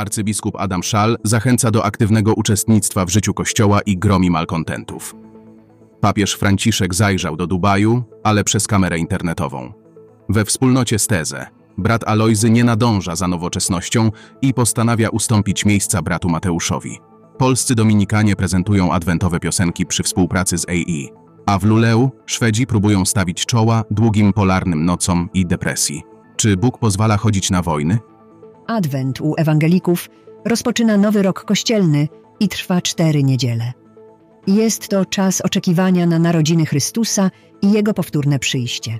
Arcybiskup Adam Szal zachęca do aktywnego uczestnictwa w życiu Kościoła i gromi malkontentów. Papież Franciszek zajrzał do Dubaju, ale przez kamerę internetową. We wspólnocie Steze brat Alojzy nie nadąża za nowoczesnością i postanawia ustąpić miejsca bratu Mateuszowi. Polscy Dominikanie prezentują adwentowe piosenki przy współpracy z AI, a w Luleu Szwedzi próbują stawić czoła długim polarnym nocom i depresji. Czy Bóg pozwala chodzić na wojny? Adwent u ewangelików rozpoczyna nowy rok kościelny i trwa cztery niedziele. Jest to czas oczekiwania na narodziny Chrystusa i Jego powtórne przyjście.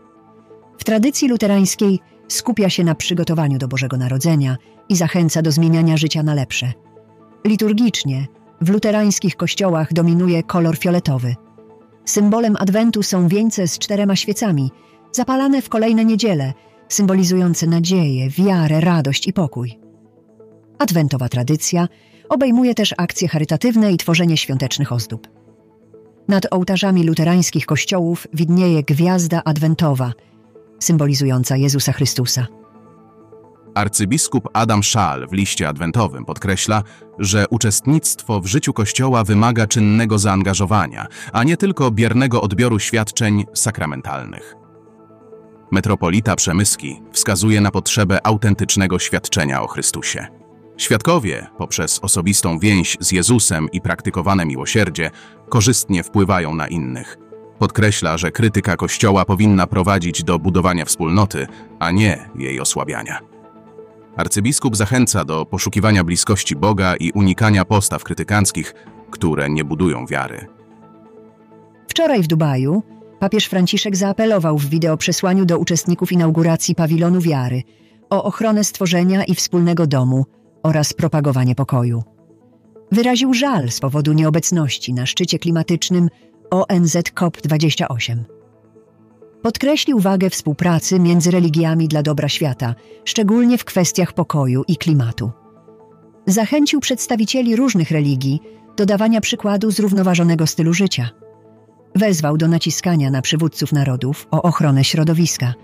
W tradycji luterańskiej skupia się na przygotowaniu do Bożego Narodzenia i zachęca do zmieniania życia na lepsze. Liturgicznie w luterańskich kościołach dominuje kolor fioletowy. Symbolem adwentu są wieńce z czterema świecami, zapalane w kolejne niedziele, symbolizujące nadzieję, wiarę, radość i pokój. Adwentowa tradycja obejmuje też akcje charytatywne i tworzenie świątecznych ozdób. Nad ołtarzami luterańskich kościołów widnieje gwiazda adwentowa, symbolizująca Jezusa Chrystusa. Arcybiskup Adam Szal w liście adwentowym podkreśla, że uczestnictwo w życiu Kościoła wymaga czynnego zaangażowania, a nie tylko biernego odbioru świadczeń sakramentalnych. Metropolita Przemyski wskazuje na potrzebę autentycznego świadczenia o Chrystusie. Świadkowie, poprzez osobistą więź z Jezusem i praktykowane miłosierdzie, korzystnie wpływają na innych. Podkreśla, że krytyka Kościoła powinna prowadzić do budowania wspólnoty, a nie jej osłabiania. Arcybiskup zachęca do poszukiwania bliskości Boga i unikania postaw krytykanckich, które nie budują wiary. Wczoraj w Dubaju papież Franciszek zaapelował w wideoprzesłaniu do uczestników inauguracji pawilonu wiary o ochronę stworzenia i wspólnego domu oraz propagowanie pokoju. Wyraził żal z powodu nieobecności na szczycie klimatycznym ONZ COP28. Podkreślił wagę współpracy między religiami dla dobra świata, szczególnie w kwestiach pokoju i klimatu. Zachęcił przedstawicieli różnych religii do dawania przykładu zrównoważonego stylu życia. Wezwał do naciskania na przywódców narodów o ochronę środowiska.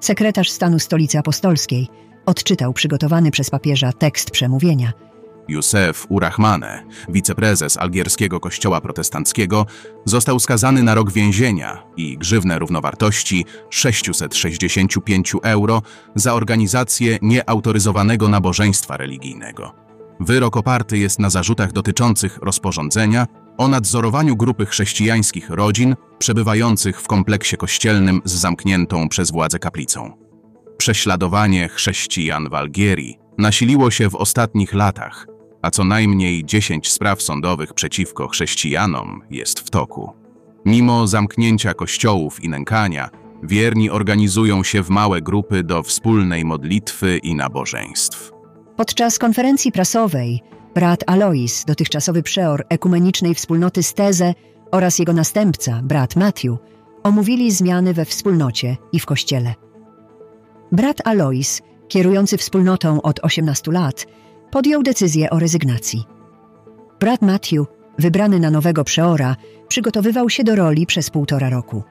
Sekretarz stanu Stolicy Apostolskiej odczytał przygotowany przez papieża tekst przemówienia – Józef Urahmane, wiceprezes algierskiego kościoła protestanckiego, został skazany na rok więzienia i grzywnę równowartości 665 euro za organizację nieautoryzowanego nabożeństwa religijnego. Wyrok oparty jest na zarzutach dotyczących rozporządzenia o nadzorowaniu grupy chrześcijańskich rodzin przebywających w kompleksie kościelnym z zamkniętą przez władze kaplicą. Prześladowanie chrześcijan w Algierii nasiliło się w ostatnich latach – a co najmniej 10 spraw sądowych przeciwko chrześcijanom jest w toku. Mimo zamknięcia kościołów i nękania, wierni organizują się w małe grupy do wspólnej modlitwy i nabożeństw. Podczas konferencji prasowej brat Alois, dotychczasowy przeor ekumenicznej wspólnoty Steze oraz jego następca, brat Matthew, omówili zmiany we wspólnocie i w kościele. Brat Alois, kierujący wspólnotą od 18 lat, podjął decyzję o rezygnacji. Brat Matthew, wybrany na nowego przeora, przygotowywał się do roli przez półtora roku.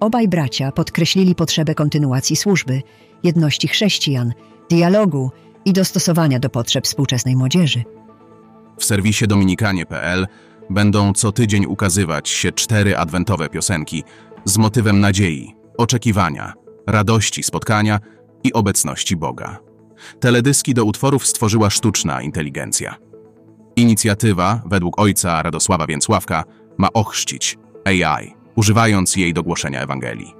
Obaj bracia podkreślili potrzebę kontynuacji służby, jedności chrześcijan, dialogu i dostosowania do potrzeb współczesnej młodzieży. W serwisie dominikanie.pl będą co tydzień ukazywać się cztery adwentowe piosenki z motywem nadziei, oczekiwania, radości spotkania i obecności Boga. Teledyski do utworów stworzyła sztuczna inteligencja. Inicjatywa, według ojca Radosława Więcławka, ma ochrzcić AI, używając jej do głoszenia Ewangelii.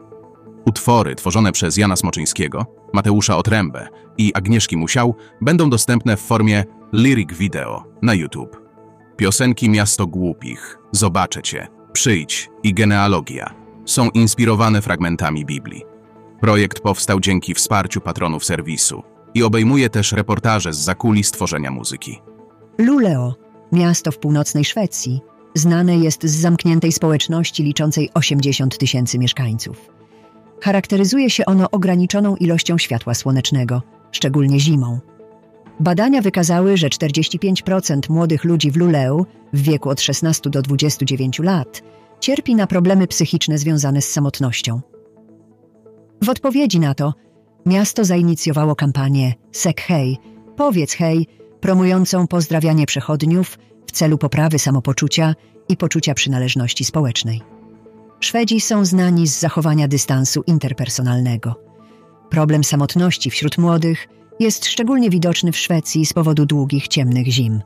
Utwory tworzone przez Jana Smoczyńskiego, Mateusza Otrębę i Agnieszki Musiał będą dostępne w formie lyric video na YouTube. Piosenki Miasto Głupich, Zobaczę Cię, Przyjdź i Genealogia są inspirowane fragmentami Biblii. Projekt powstał dzięki wsparciu patronów serwisu i obejmuje też reportaże z zakulis tworzenia muzyki. Luleå, miasto w północnej Szwecji, znane jest z zamkniętej społeczności liczącej 80 tysięcy mieszkańców. Charakteryzuje się ono ograniczoną ilością światła słonecznego, szczególnie zimą. Badania wykazały, że 45% młodych ludzi w Luleå w wieku od 16 do 29 lat cierpi na problemy psychiczne związane z samotnością. W odpowiedzi na to Miasto zainicjowało kampanię Sek Hej, powiedz hej, promującą pozdrawianie przechodniów w celu poprawy samopoczucia i poczucia przynależności społecznej. Szwedzi są znani z zachowania dystansu interpersonalnego. Problem samotności wśród młodych jest szczególnie widoczny w Szwecji z powodu długich, ciemnych zim.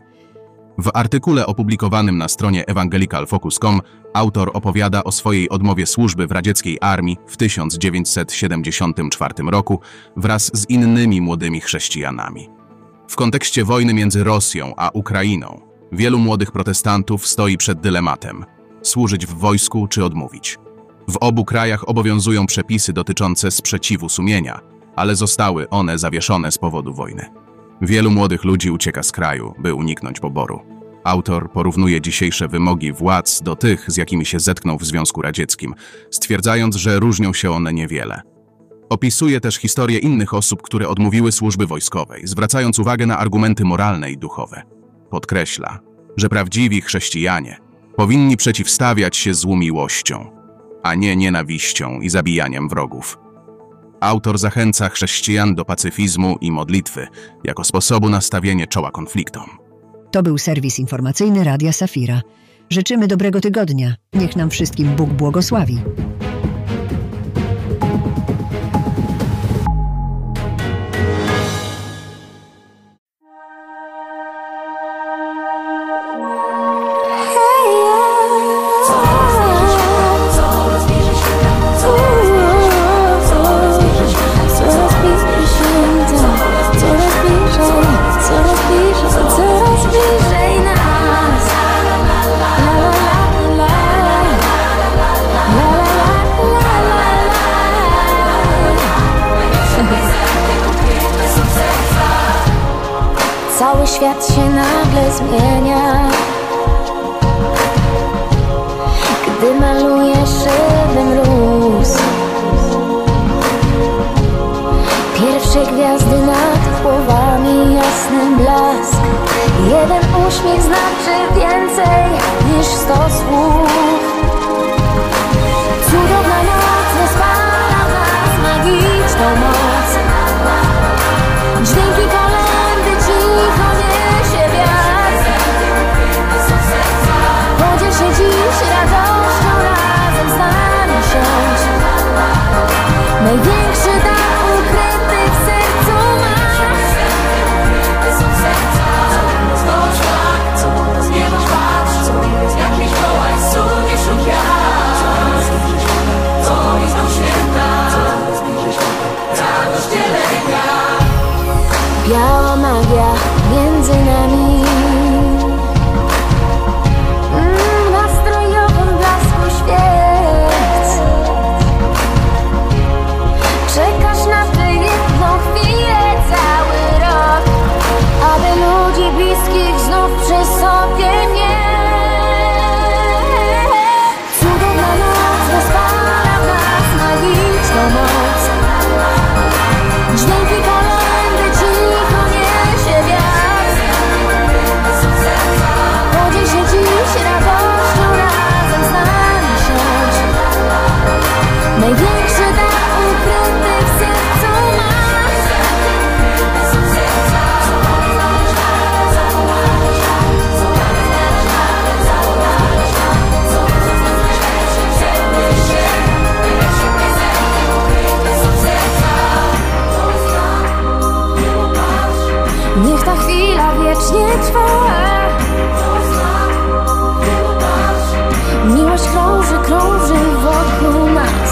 W artykule opublikowanym na stronie evangelicalfocus.com autor opowiada o swojej odmowie służby w radzieckiej armii w 1974 roku wraz z innymi młodymi chrześcijanami. W kontekście wojny między Rosją a Ukrainą wielu młodych protestantów stoi przed dylematem: służyć w wojsku czy odmówić. W obu krajach obowiązują przepisy dotyczące sprzeciwu sumienia, ale zostały one zawieszone z powodu wojny. Wielu młodych ludzi ucieka z kraju, by uniknąć poboru. Autor porównuje dzisiejsze wymogi władz do tych, z jakimi się zetknął w Związku Radzieckim, stwierdzając, że różnią się one niewiele. Opisuje też historię innych osób, które odmówiły służby wojskowej, zwracając uwagę na argumenty moralne i duchowe. Podkreśla, że prawdziwi chrześcijanie powinni przeciwstawiać się złu miłością, a nie nienawiścią i zabijaniem wrogów. Autor zachęca chrześcijan do pacyfizmu i modlitwy jako sposobu na stawienie czoła konfliktom. To był serwis informacyjny Radia Safira. Życzymy dobrego tygodnia. Niech nam wszystkim Bóg błogosławi. Zmienia Gdy maluje szyby mróz Pierwsze gwiazdy nad głowami, jasny blask. Jeden uśmiech znaczy więcej niż sto słów. Cudowna noc rozpala nas magiczną moc Niech ta chwila wiecznie trwa. Miłość krąży, krąży wokół nas.